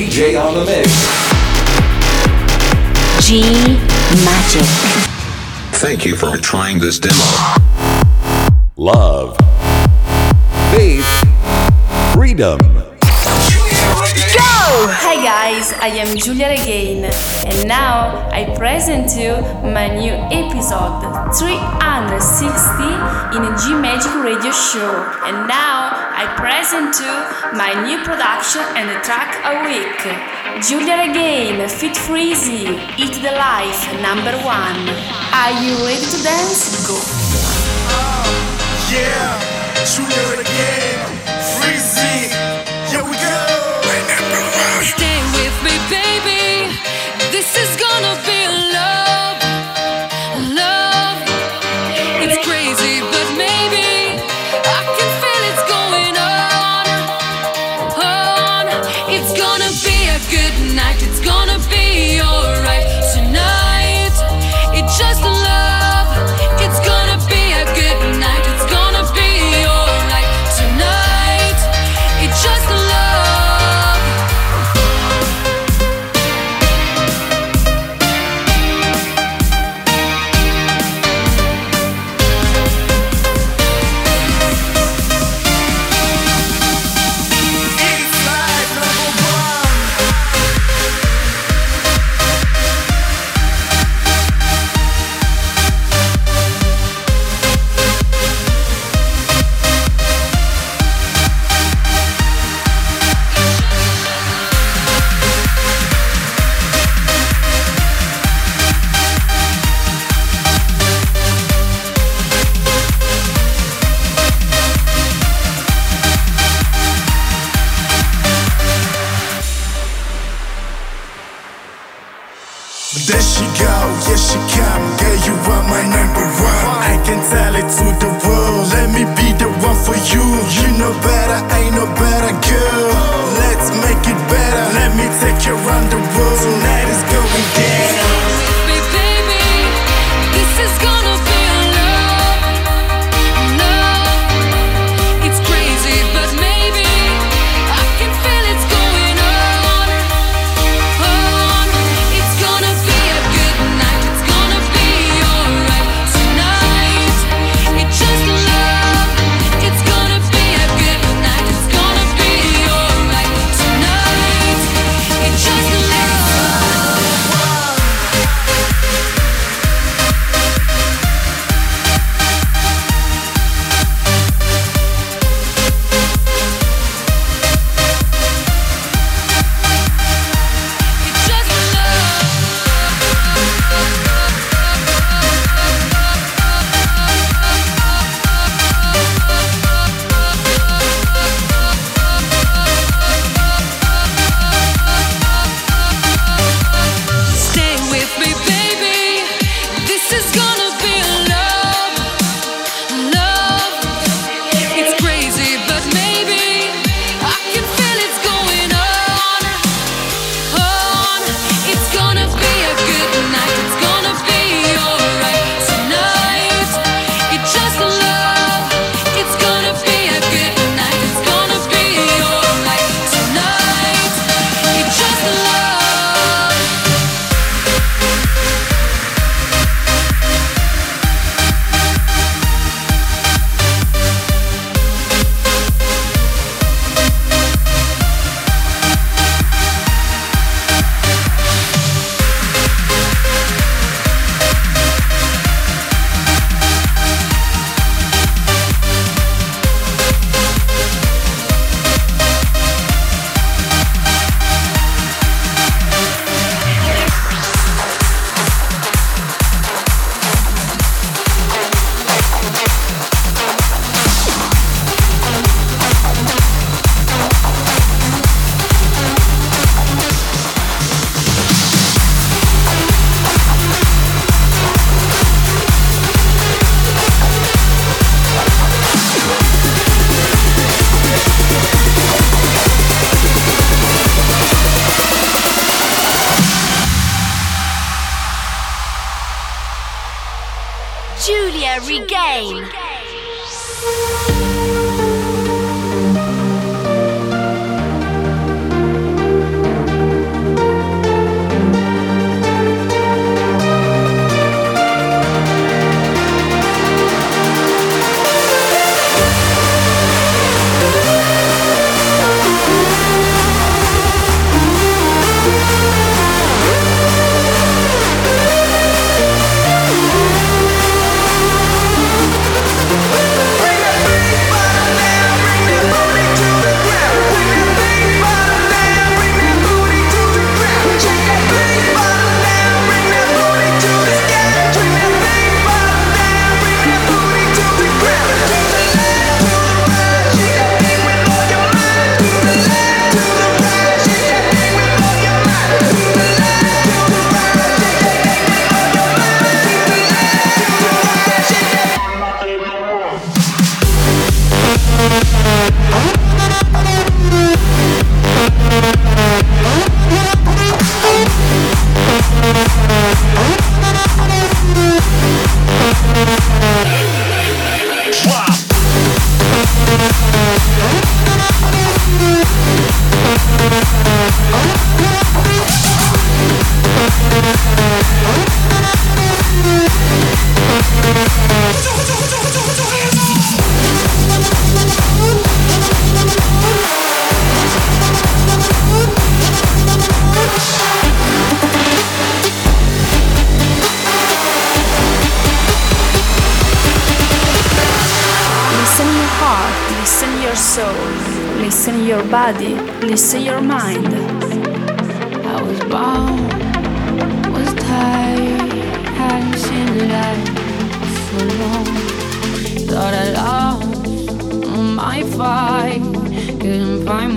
DJ on the mix. G Magic. Thank you for trying this demo. Love. Faith. Freedom. Go! Hi guys, I am Giulia Regain, and now I present you my new episode 360 in a G Magic Radio Show. And now I present you my new production and track a week. Giulia Regain, Fit Freezy, Eat the Life, number one. Are you ready to dance? Go! Oh, yeah, Giulia Regain, Freezy, here we go. Stay with me, baby. This is gonna be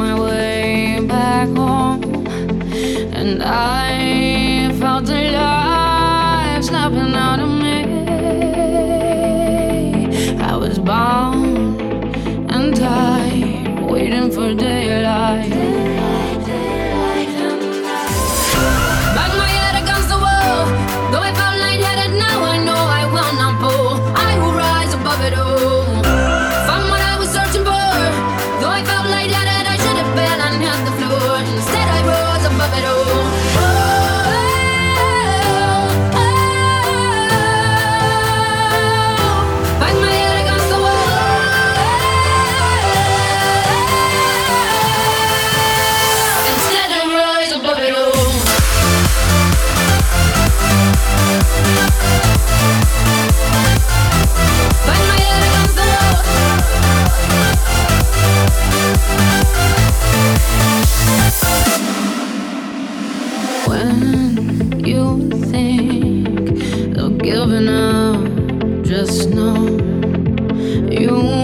my way back home, and I felt alive snapping out of me. I was bound and tied, waiting for daylight. snow. You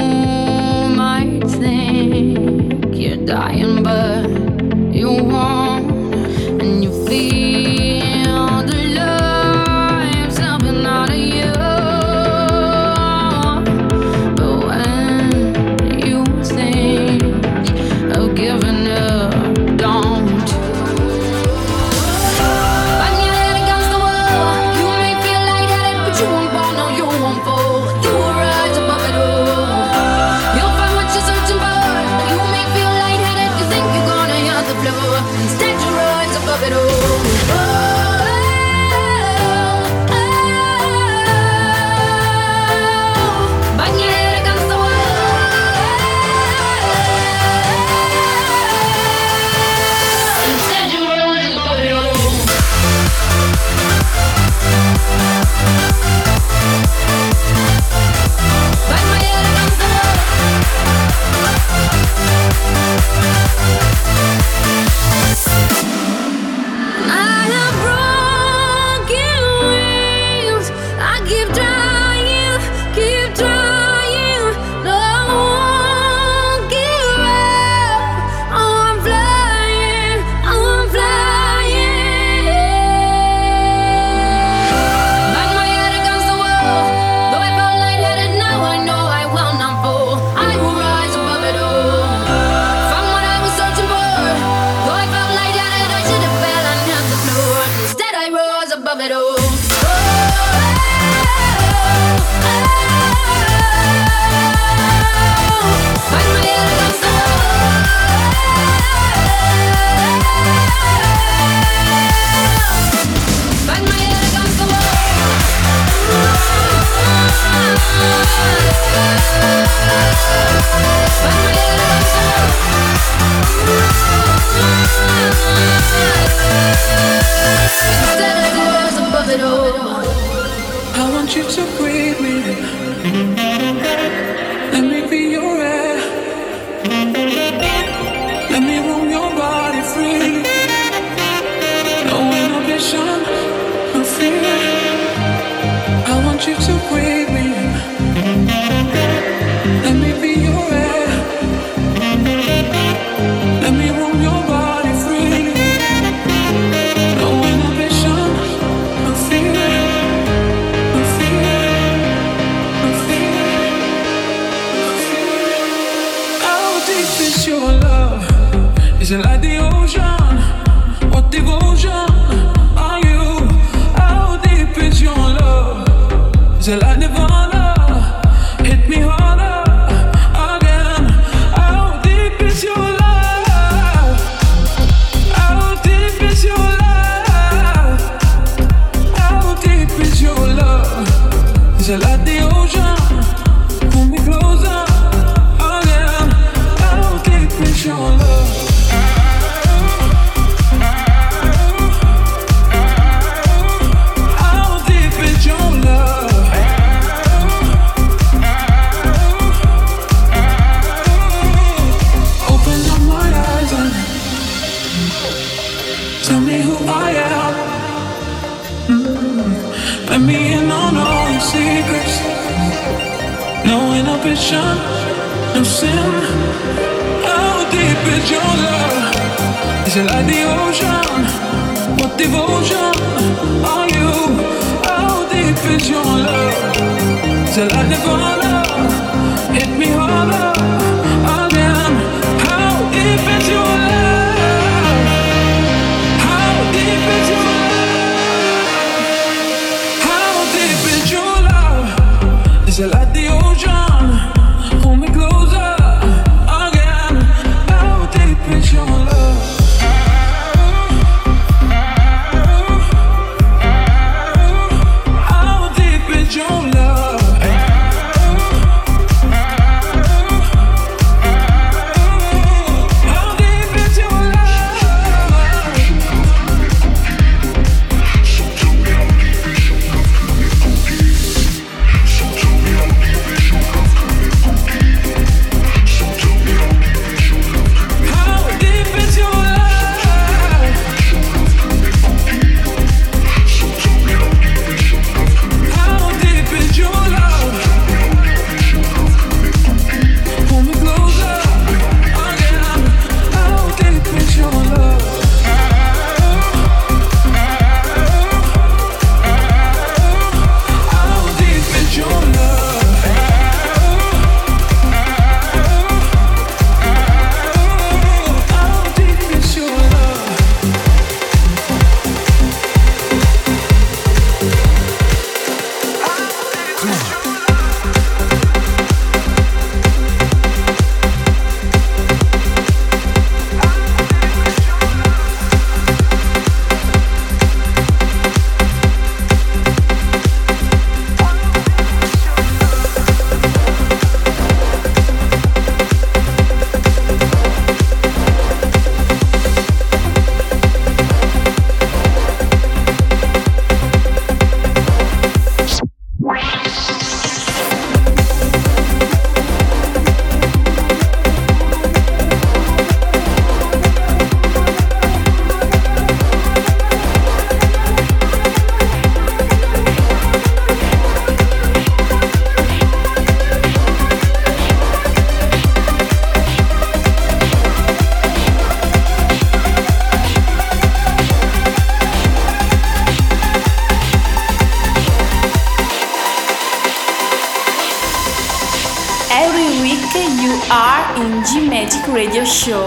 are in G Magic Radio Show.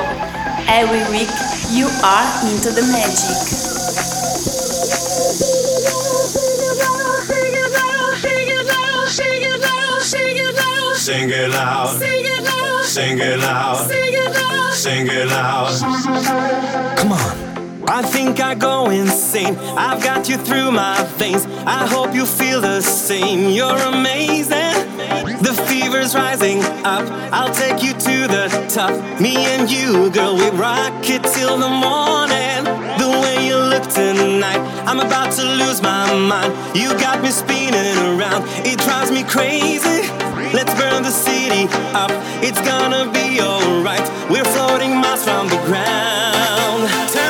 Every week you are into the magic. Sing it loud, sing it loud, sing it loud, sing it loud, sing it loud. Come on. I think I go insane. I've got you through my veins. I hope you feel the same. You're amazing fever's rising up. I'll take you to the top. Me and you, girl, we rock it till the morning. The way you look tonight, I'm about to lose my mind. You got me spinning around, it drives me crazy. Let's burn the city up, it's gonna be alright. We're floating miles from the ground.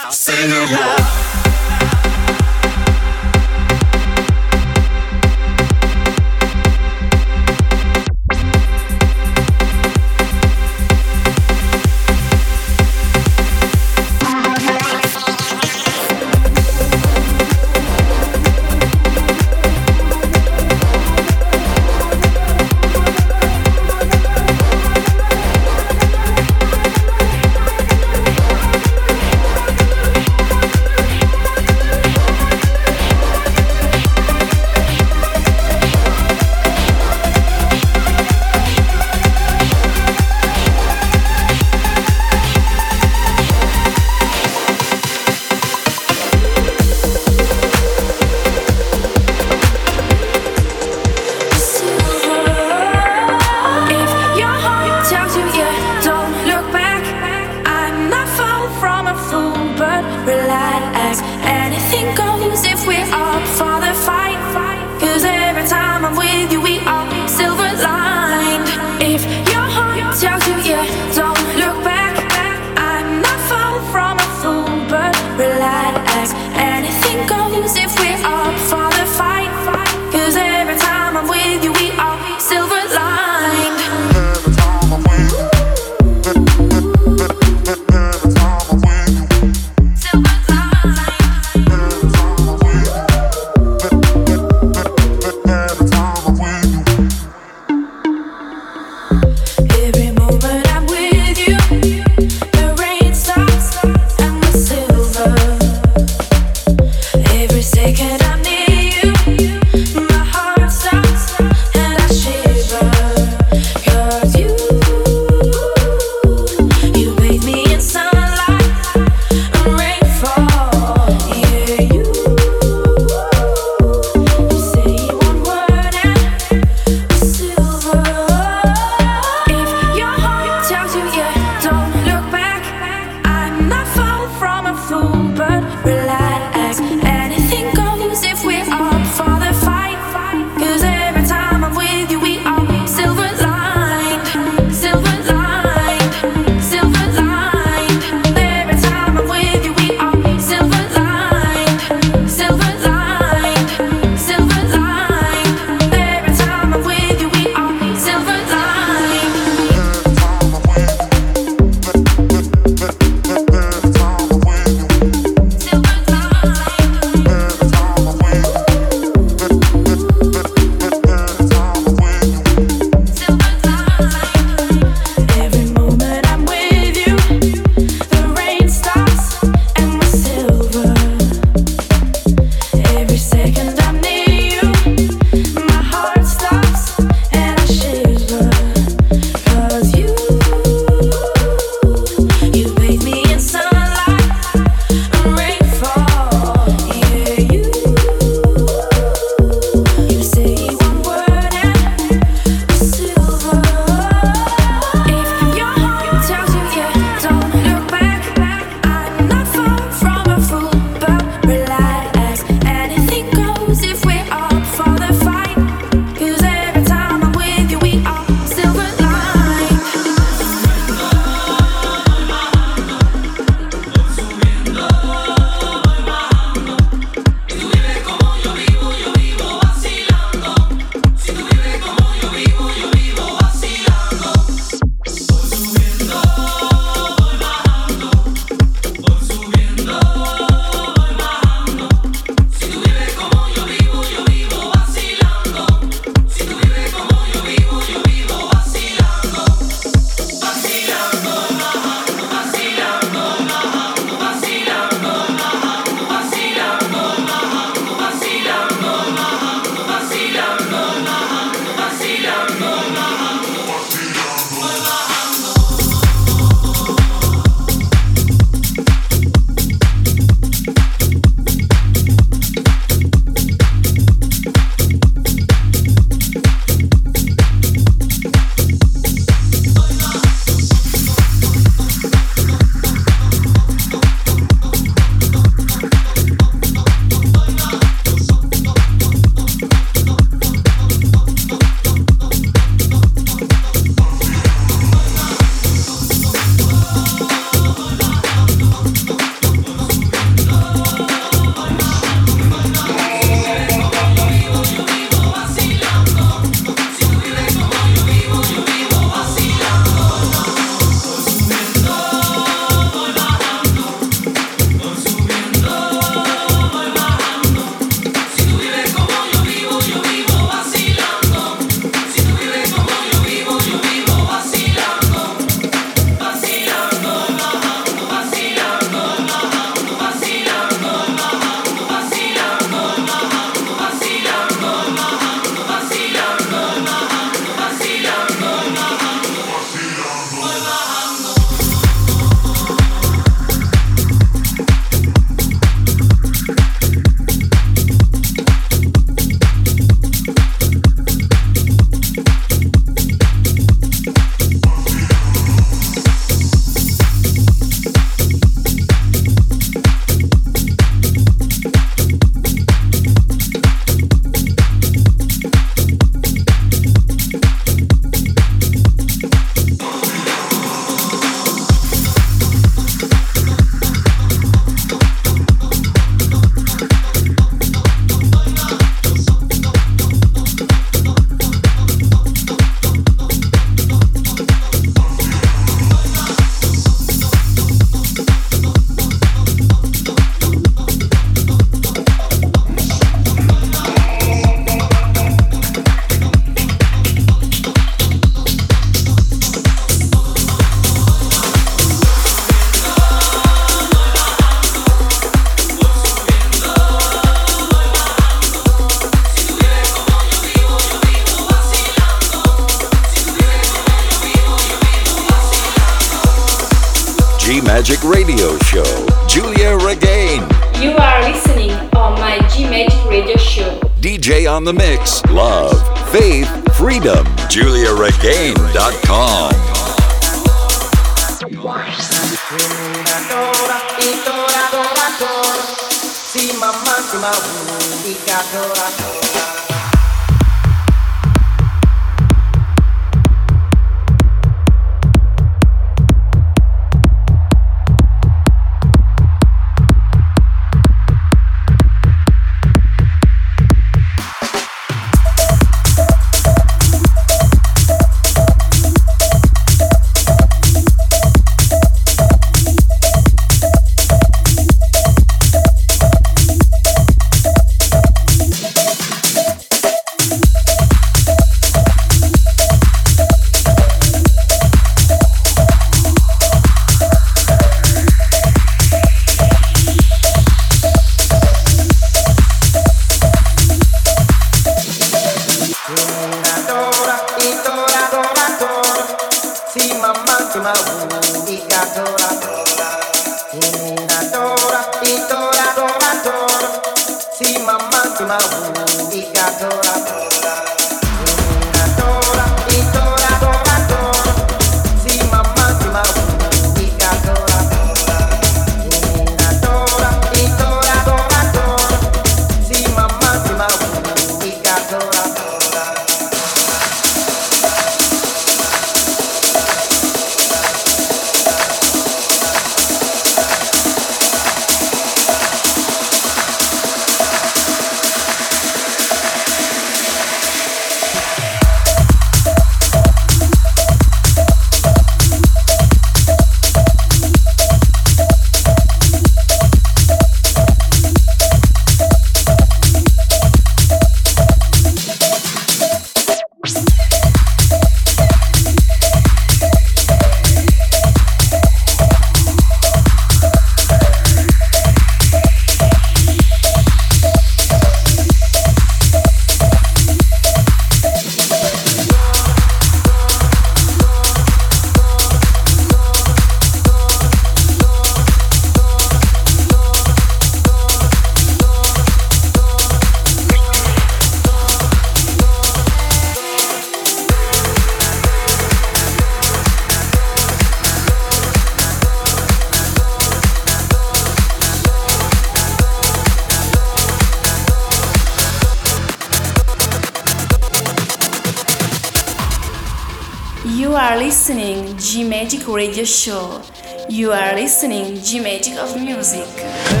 Magic Radio Show. You are listening G Magic of Music.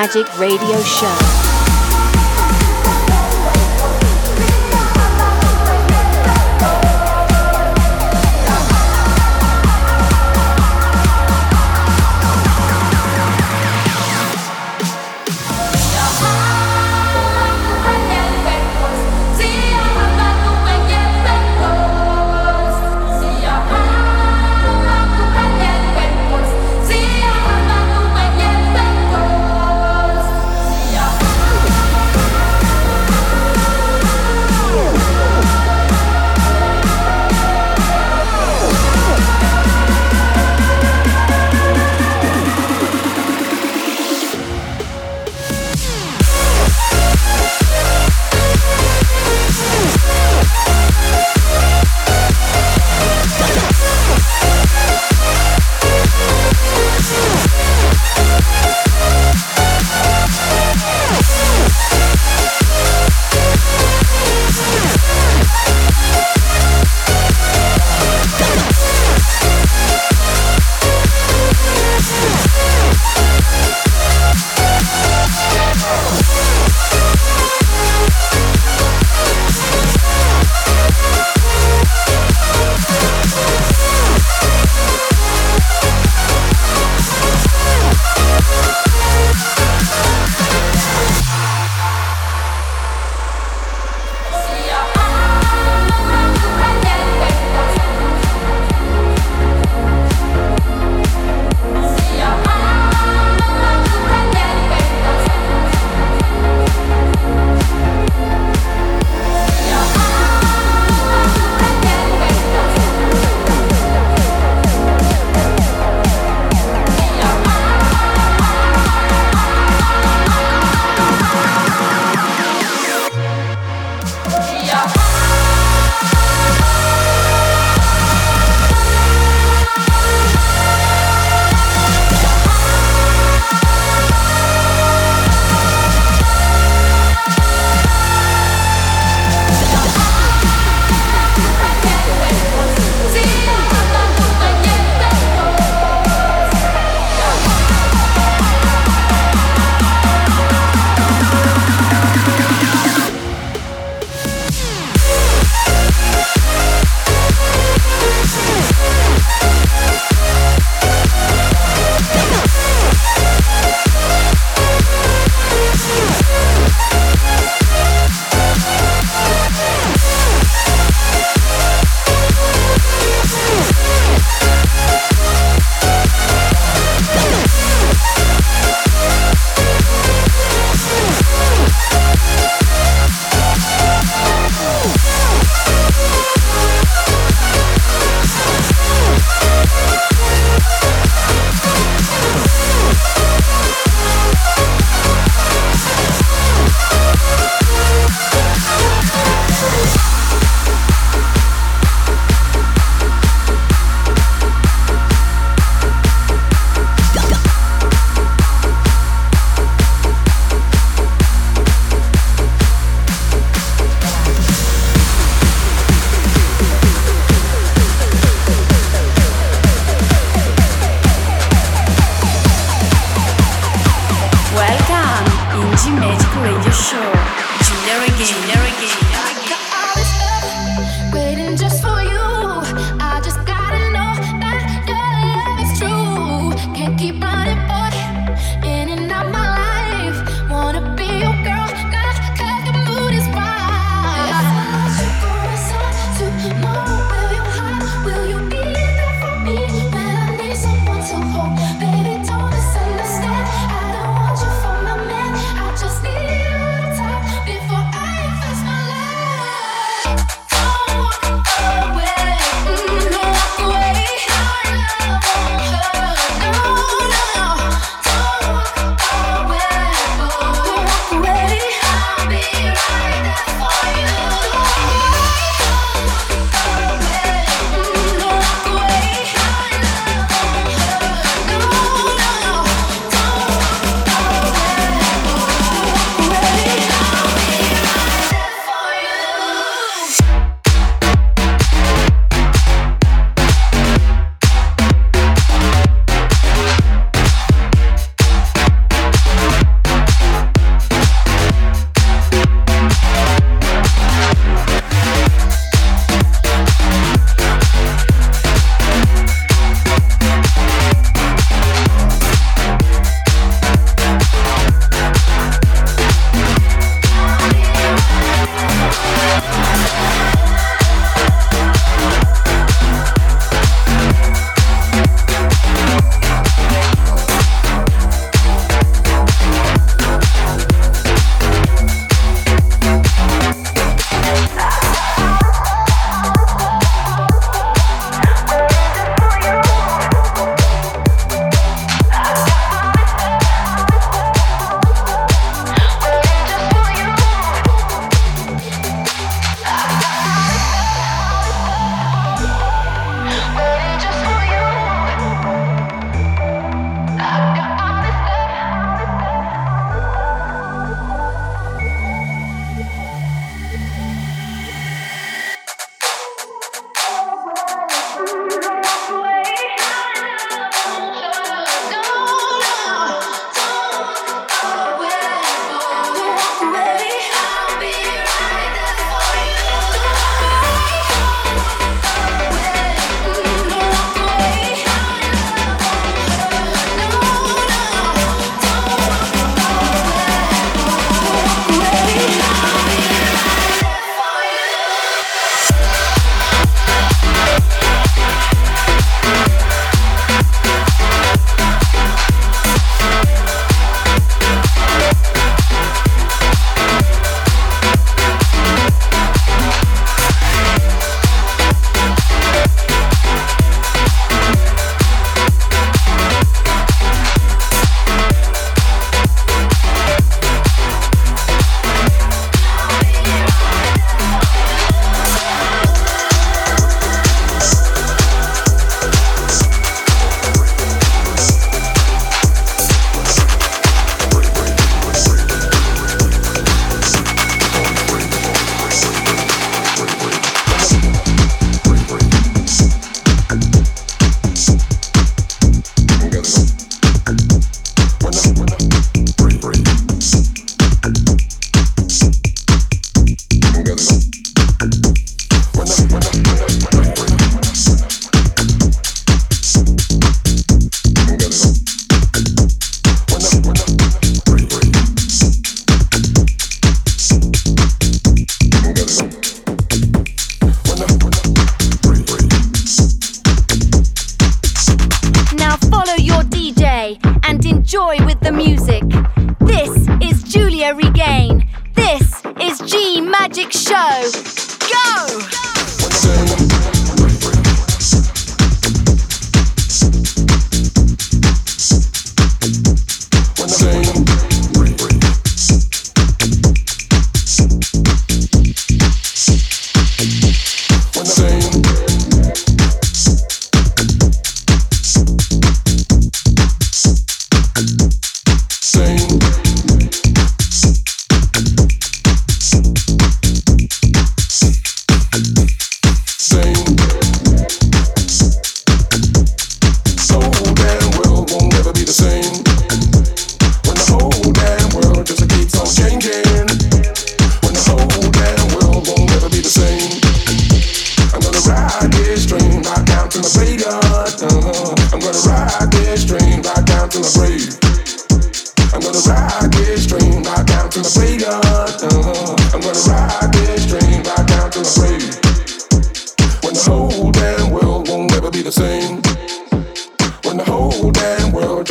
Magic Radio Show.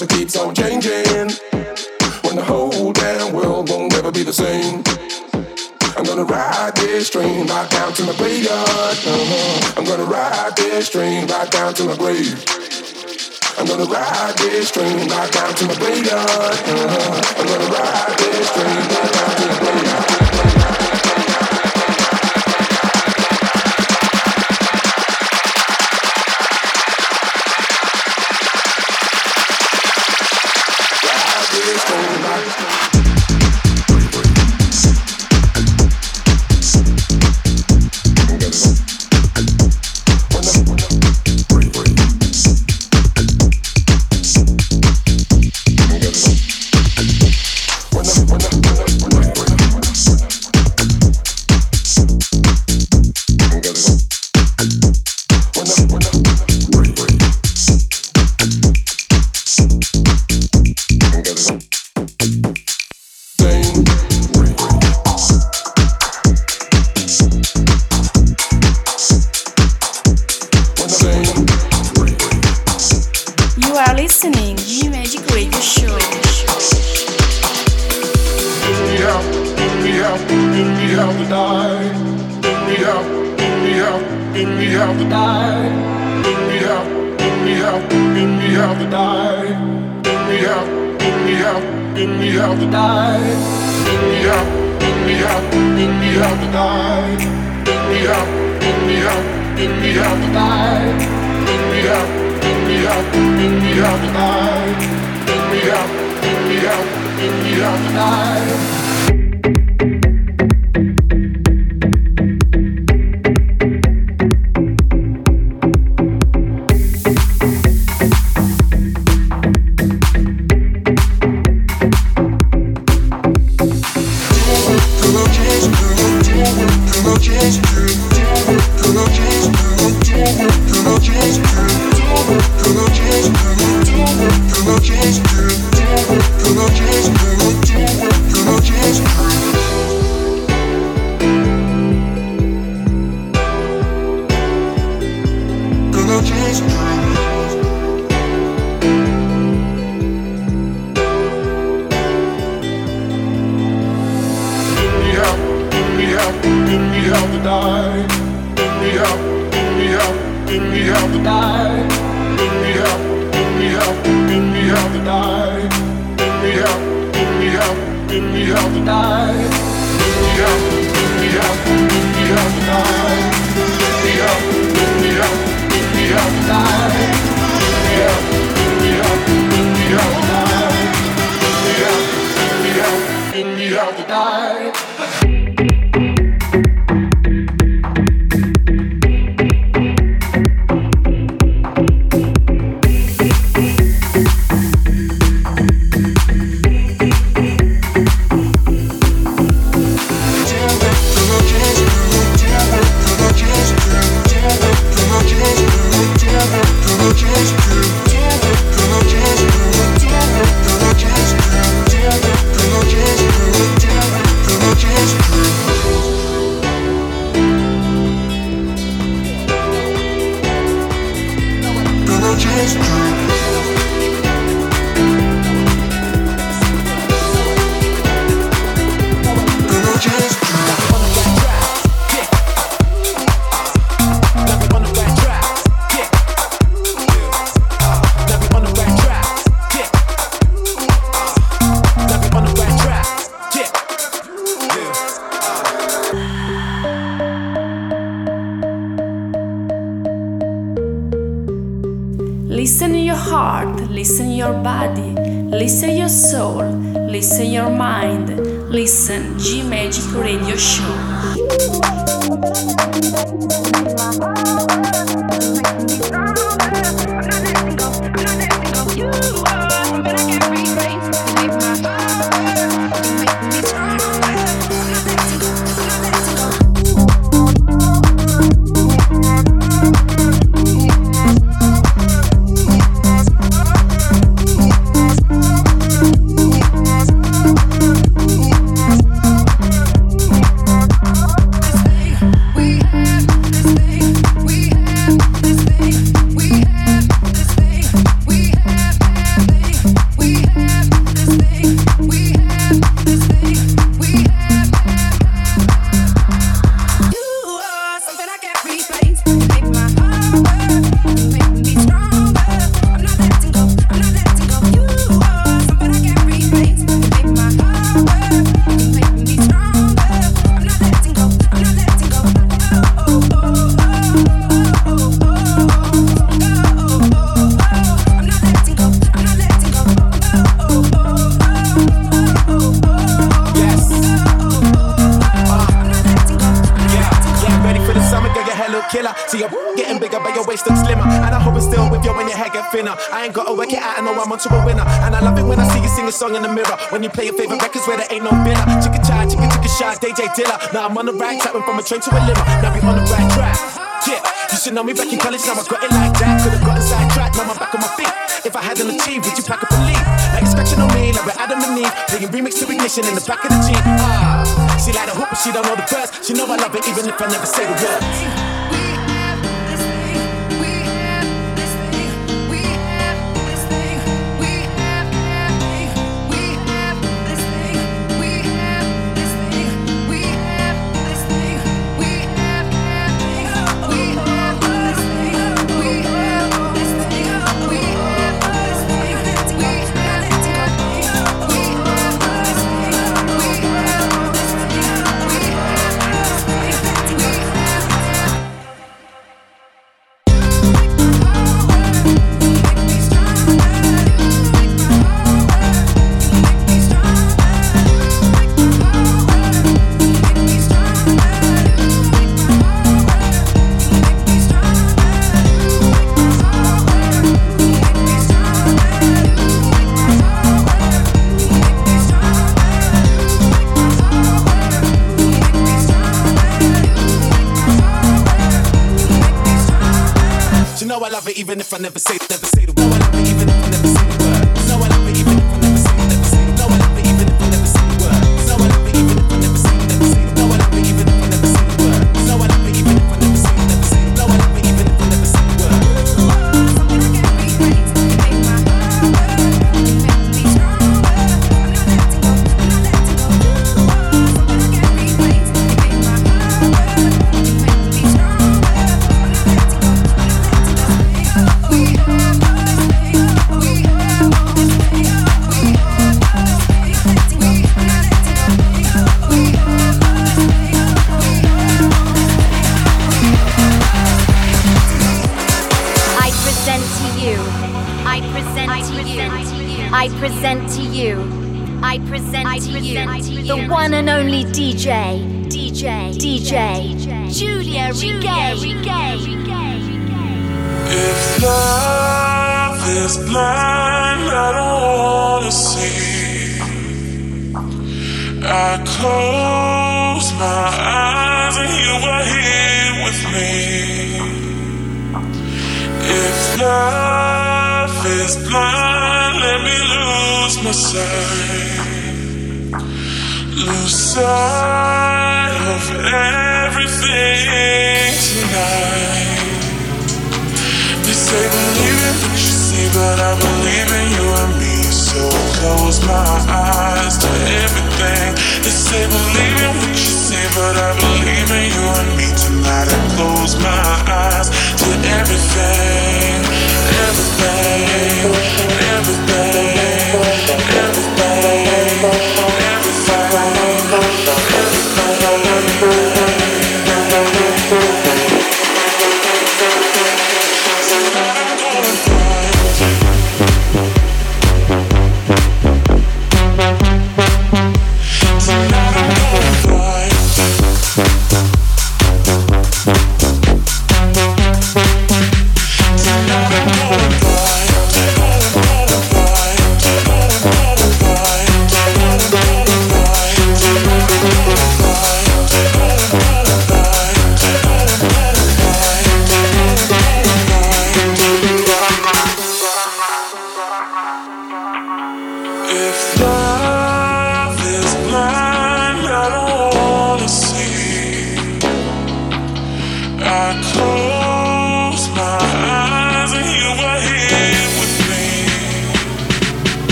So keeps on changing. When the whole damn world won't ever be the same. I'm gonna ride this train right down to my graveyard. Uh-huh. I'm gonna ride this train right down to my grave. I'm gonna ride this train right down to my graveyard. Uh-huh. I'm gonna ride this train right down to my grave. Song in the mirror. When you play your favorite records where there ain't no winner. Chicka chai, chicka chicka shy, DJ Dilla. Now I'm on the right, trapping from a train to a limo. Now we on the right track. Yeah, you should know me back in college, now I got it like that. Could've got inside track, now I'm back on my feet. If I hadn't achieved, would you pack up and leave? Like expecting on me, like we're Adam and Eve. Playing remix to ignition in the back of the Jeep. Ah, she like the hoop, but she don't know the verse. She know I love it even if I never say the words. If I never say, never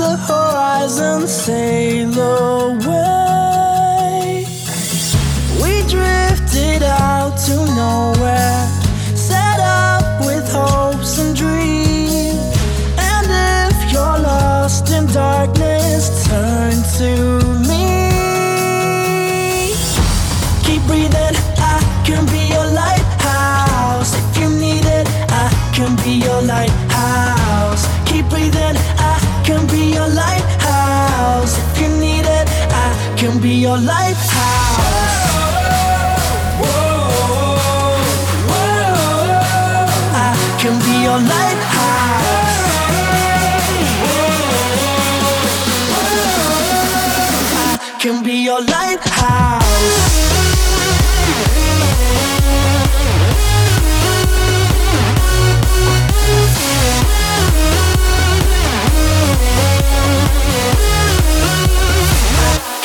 The horizon,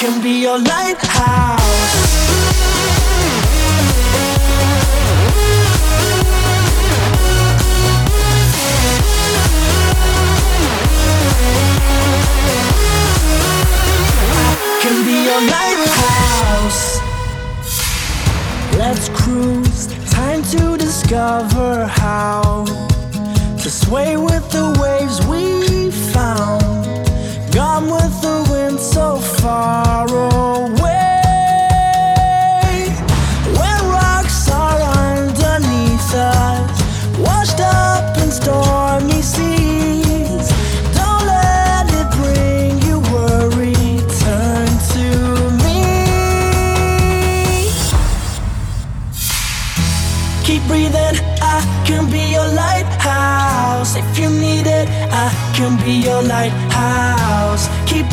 can be your lighthouse. Can be your lighthouse. Let's cruise, time to discover how to sway with the waves we found. Gone with the wind so far away. When rocks are underneath us, washed up in stormy seas. Don't let it bring you worry. Turn to me. Keep breathing, I can be your lighthouse. If you need it, I can be your lighthouse.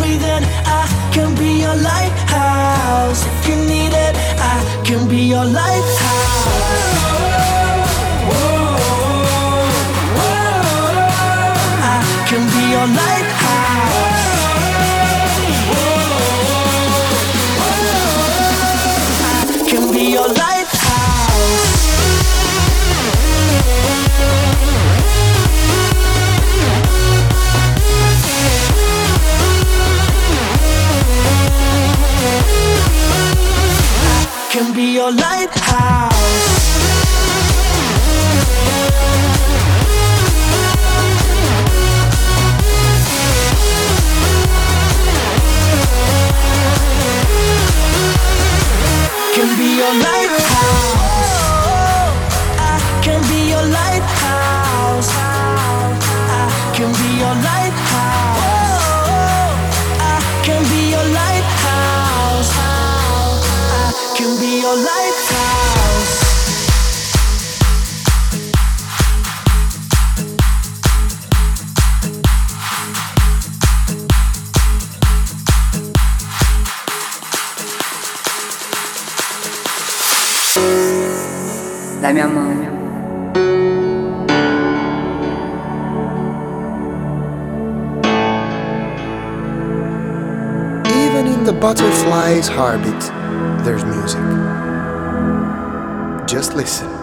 Breathing, I can be your lighthouse. If you need it, I can be your lighthouse. I can be your lighthouse. Can be your lighthouse. Heartbeat, there's music. Just listen.